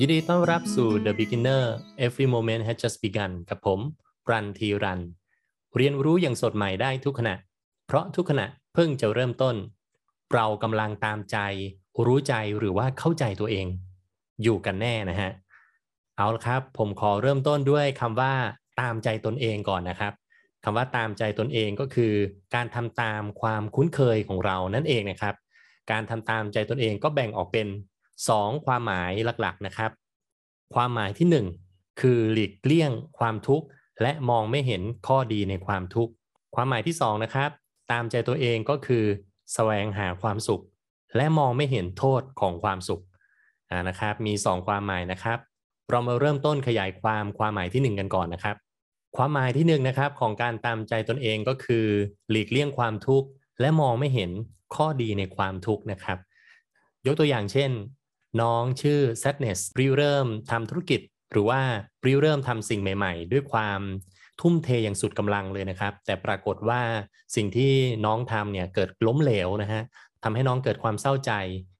ยินดีต้อนรับสู่ The Beginner Every Moment has just begun กับผม รันทีรัน เรียนรู้อย่างสดใหม่ได้ทุกขณะ เพราะทุกขณะเพิ่งจะเริ่มต้น เรากำลังตามใจ รู้ใจหรือว่าเข้าใจตัวเอง อยู่กันแน่นะฮะ เอาละครับ ผมขอเริ่มต้นด้วยคำว่า ตามใจตนเองก่อนนะครับคำว่าตามใจตนเองก็คือ การทำตามความคุ้นเคยของเรานั่นเองนะครับ การทำตามใจตนเองก็แบ่งออกเป็น 2 ความหมายหลักๆนะครับ ความหมายที่ 1 คือหลีกเลี่ยงความทุกข์ และมองไม่เห็นข้อดีในความทุกข์ ความหมายที่ 2 นะครับ ตามใจตัวเองก็คือแสวงหาความสุข และมองไม่เห็นโทษของความสุขนะครับ มี 2 ความหมายนะครับ เรามาเริ่มต้นขยายความความหมายที่ 1 กันก่อนนะครับ ความหมายที่1นนะครับของการตามใจตนเองก็คือ หลีกเลี่ยงความทุกข์และมองไม่เห็นข้อดีในความทุกข์นะครับ ยกตัวอย่างเช่น น้องชื่อ Sadness ริเริ่มทำธุรกิจ หรือว่าริเริ่มทำสิ่งใหม่ ๆ ด้วยความทุ่มเทอย่างสุดกำลังเลยนะครับ แต่ปรากฏว่าสิ่งที่น้องทำเนี่ยเกิดล้มเหลวนะฮะทำให้น้องเกิดความเศร้าใจ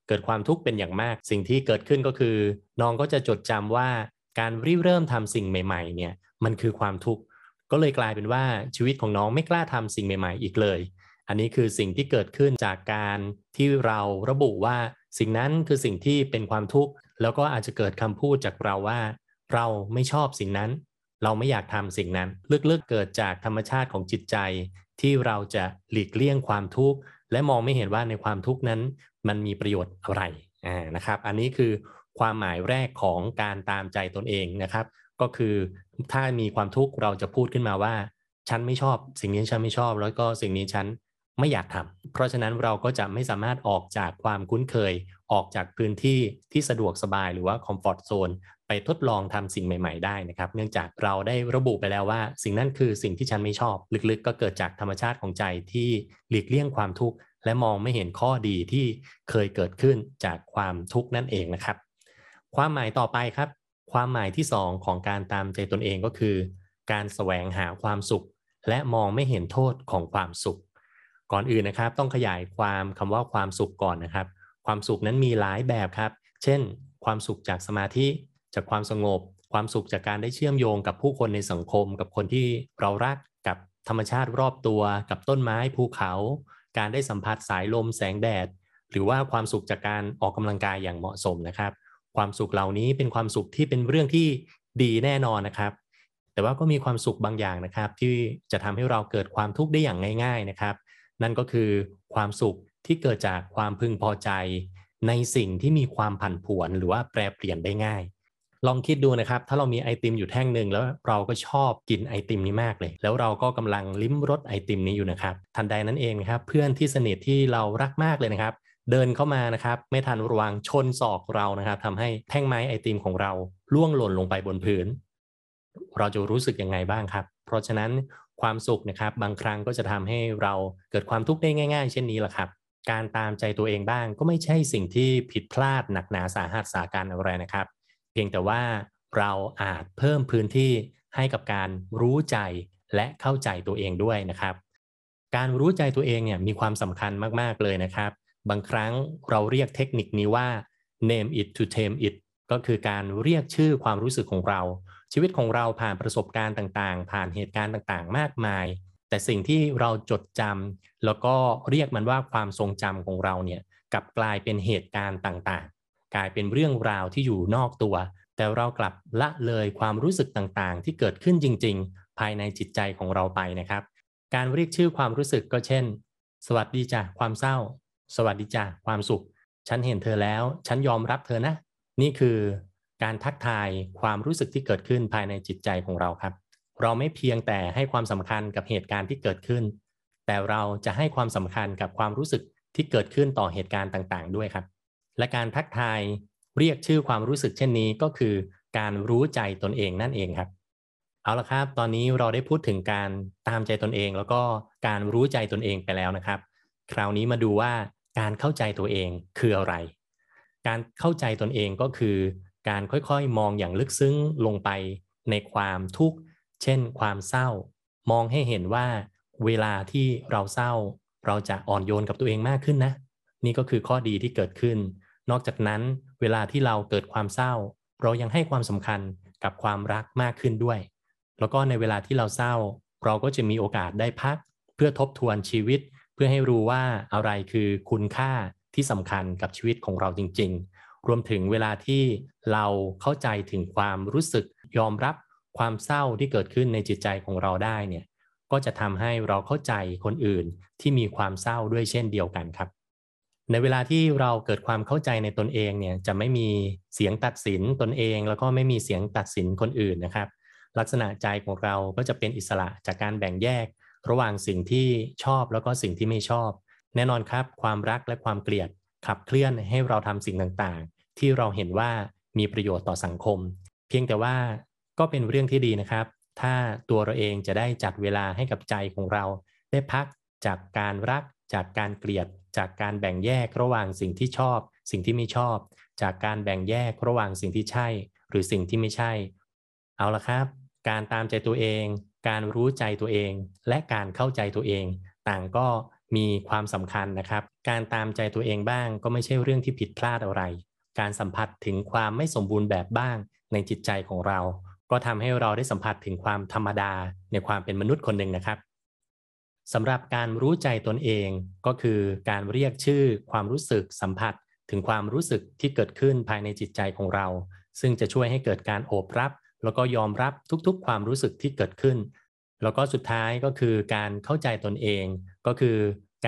เกิดความทุกข์เป็นอย่างมาก สิ่งที่เกิดขึ้นก็คือ น้องก็จะจดจำว่าการริเริ่มทำสิ่งใหม่ ๆ เนี่ยมันคือความทุกข์ก็เลยกลายเป็นว่าชีวิตของน้องไม่กล้าทำสิ่งใหม่ ๆ อีกเลย อันนี้คือสิ่งที่เกิดขึ้นจากการที่เราระบุว่า สิ่งนั้นคือสิ่งที่เป็นความทุกข์แล้วก็อาจจะเกิดคำพูดจากเราว่า เราไม่ชอบสิ่งนั้น เราไม่อยากทำสิ่งนั้น ลึกๆเกิดจากธรรมชาติของจิตใจ ที่เราจะหลีกเลี่ยงความทุกข์และมองไม่เห็นว่าในความทุกข์นั้น มันมีประโยชน์อะไรอ่านะครับ อันนี้คือความหมายแรกของการตามใจตนเองนะครับ ก็คือถ้ามีความทุกข์เราจะพูดขึ้นมาว่า ฉันไม่ชอบ สิ่งนี้ฉันไม่ชอบ แล้วก็สิ่งนี้ฉัน ไม่อยากทำเพราะฉะนั้นเราก็จะไม่สามารถออกจากความคุ้นเคย ออกจากพื้นที่ที่สะดวกสบายหรือว่าคอมฟอร์ทโซนไปทดลองทำสิ่งใหม่ ๆ ได้นะครับ เนื่องจากเราได้ระบุไปแล้วว่า สิ่งนั้นคือสิ่งที่ฉันไม่ชอบ ลึกๆ ก็เกิดจากธรรมชาติของใจที่หลีกเลี่ยงความทุกข์และมองไม่เห็นข้อดีที่เคยเกิดขึ้นจากความทุกข์นั่นเองนะครับ ความหมายต่อไปครับ ความหมายที่ 2 ของการตามใจตนเองก็คือ การแสวงหาความสุข และมองไม่เห็นโทษของความสุข ก่อนอื่นนะครับ ต้องขยายความคำว่าความสุขก่อนนะครับ ความสุขนั้นมีหลายแบบครับ เช่น ความสุขจากสมาธิจากความสงบ ความสุขจากการได้เชื่อมโยงกับผู้คนในสังคม กับคนที่เรารักกับธรรมชาติรอบตัว กับต้นไม้ภูเขา การได้สัมผัสสายลมแสงแดด หรือว่าความสุขจากการออกกำลังกายอย่างเหมาะสมนะครับ ความสุขเหล่านี้เป็นความสุขที่เป็นเรื่องที่ดีแน่นอนนะครับ แต่ว่าก็มีความสุขบางอย่างนะครับ ที่จะทำให้เราเกิดความทุกข์ได้อย่างง่าย ๆนะครับ นั่นก็คือความสุขที่เกิดจากความพึงพอใจ ในสิ่งที่มีความผันผวนหรือว่าแปรเปลี่ยนได้ง่าย ลองคิดดูนะครับ ถ้าเรามีไอติมอยู่แท่งหนึ่งแล้วเราก็ชอบกินไอติมนี้มากเลย แล้วเราก็กำลังลิ้มรสไอติมนี้อยู่นะครับ ทันใดนั้นเองนะครับ เพื่อนที่สนิทที่เรารักมากเลยนะครับ เดินเข้ามานะครับ ไม่ทันระวังชนศอกเรานะครับทำให้แท่งไม้ไอติมของเราล่วงหล่นลงไปบนพื้น เราจะรู้สึกยังไงบ้างครับ เพราะฉะนั้น ความสุขนะครับ บางครั้งก็จะทำให้เราเกิดความทุกข์ได้ง่าย ๆ เช่นนี้แหละครับ การตามใจตัวเองบ้างก็ไม่ใช่สิ่งที่ผิดพลาดหนักหนาสาหัสสาการอะไรนะครับ เพียงแต่ว่าเราอาจเพิ่มพื้นที่ให้กับการรู้ใจและเข้าใจตัวเองด้วยนะครับ การรู้ใจตัวเองเนี่ยมีความสำคัญมาก ๆ เลยนะครับ บางครั้งเราเรียกเทคนิคนี้ว่า name it to tame it ก็คือการเรียกชื่อความรู้สึกของเรา ชีวิตของเราผ่านประสบการณ์ต่างๆ ผ่านเหตุการณ์ต่างๆ มากมาย แต่สิ่งที่เราจดจำแล้วก็เรียกมันว่าความทรงจำของเราเนี่ยกลับกลายเป็นเหตุการณ์ต่างๆ กลายเป็นเรื่องราวที่อยู่นอกตัว แต่เรากลับละเลยความรู้สึกต่างๆ ที่เกิดขึ้นจริง ๆ ภายในจิตใจของเราไปนะครับ การเรียกชื่อความรู้สึกก็เช่น สวัสดีจ้ะความเศร้า สวัสดีจ้ะความสุข ฉันเห็นเธอแล้ว ฉันยอมรับเธอนะ นี่คือ การทักทายความรู้สึกที่เกิดขึ้นภายในจิตใจของเราครับ เราไม่เพียงแต่ให้ความสำคัญกับเหตุการณ์ที่เกิดขึ้น แต่เราจะให้ความสำคัญกับความรู้สึกที่เกิดขึ้นต่อเหตุการณ์ต่างๆ ด้วยครับ และการทักทายเรียกชื่อความรู้สึกเช่นนี้ก็คือ การรู้ใจตนเองนั่นเองครับ เอาละครับ ตอนนี้เราได้พูดถึงการตามใจตนเอง แล้วก็การรู้ใจตนเองไปแล้วนะครับ คราวนี้มาดูว่าการเข้าใจตัวเองคืออะไร การเข้าใจตนเองก็คือ การค่อยๆ มองอย่างลึกซึ้งลงไปในความทุกข์ เช่น ความเศร้า มองให้เห็นว่าเวลาที่เราเศร้า เราจะอ่อนโยนกับตัวเองมากขึ้นนะ นี่ก็คือข้อดีที่เกิดขึ้น นอกจากนั้นเวลาที่เราเกิดความเศร้า เรายังให้ความสำคัญกับความรักมากขึ้นด้วย แล้วก็ในเวลาที่เราเศร้า เราก็จะมีโอกาสได้พัก เพื่อทบทวนชีวิต เพื่อให้รู้ว่าอะไรคือคุณค่าที่สำคัญกับชีวิตของเราจริง ๆ รวมถึงเวลาที่เราเข้าใจถึงความรู้สึกยอมรับความเศร้าที่เกิดขึ้นในจิตใจของเราได้เนี่ยก็จะทำให้เราเข้าใจคนอื่นที่มีความเศร้าด้วยเช่นเดียวกันครับ ในเวลาที่เราเกิดความเข้าใจในตนเองเนี่ยจะไม่มีเสียงตัดสินตนเอง แล้วก็ไม่มีเสียงตัดสินคนอื่นนะครับ ลักษณะใจของเราก็จะเป็นอิสระจากการแบ่งแยก ระหว่างสิ่งที่ชอบแล้วก็สิ่งที่ไม่ชอบ แน่นอนครับ ความรักและความเกลียดขับเคลื่อนให้เราทำสิ่งต่าง ที่เราเห็นว่ามีประโยชน์ต่อสังคม เพียงแต่ว่าก็เป็นเรื่องที่ดีนะครับ ถ้าตัวเราเองจะได้จัดเวลาให้กับใจของเรา ได้พักจากการรัก จากการเกลียด จากการแบ่งแยกระหว่างสิ่งที่ชอบ สิ่งที่ไม่ชอบ จากการแบ่งแยกระหว่างสิ่งที่ใช่ หรือสิ่งที่ไม่ใช่ เอาละครับ การตามใจตัวเอง การรู้ใจตัวเอง และการเข้าใจตัวเอง ต่างก็มีความสำคัญนะครับ การตามใจตัวเองบ้างก็ไม่ใช่เรื่องที่ผิดพลาดอะไร การสัมผัสถึงความไม่สมบูรณ์แบบบ้างในจิตใจของเรา ก็ทำให้เราได้สัมผัสถึงความธรรมดาในความเป็นมนุษย์คนหนึ่งนะครับสำหรับการรู้ใจตนเองก็คือการเรียกชื่อความรู้สึกสัมผัสถึงความรู้สึกที่เกิดขึ้นภายในจิตใจของเรา ซึ่งจะช่วยให้เกิดการโอบรับ แล้วก็ยอมรับทุกๆ ความรู้สึกที่เกิดขึ้น แล้วก็สุดท้ายก็คือการเข้าใจตนเอง ก็คือ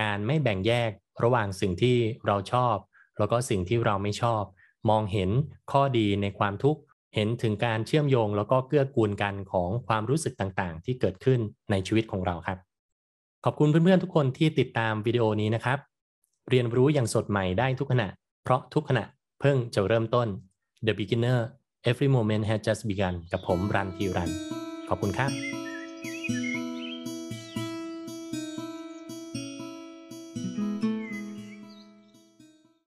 การไม่แบ่งแยกระหว่างสิ่งที่เราชอบ แล้วก็สิ่งที่เราไม่ชอบ มองเห็นข้อดีในความทุกข์ เห็นถึงการเชื่อมโยง แล้วก็เกื้อกูลกันของความรู้สึกต่างๆ ที่เกิดขึ้นในชีวิตของเราครับ ขอบคุณเพื่อนๆทุกคนที่ติดตามวิดีโอนี้นะครับ เรียนรู้อย่างสดใหม่ได้ทุกขณะ เพราะทุกขณะเพิ่งจะเริ่มต้น The Beginner Every Moment Has Just Begun กับผมรันทีรัน ขอบคุณครับ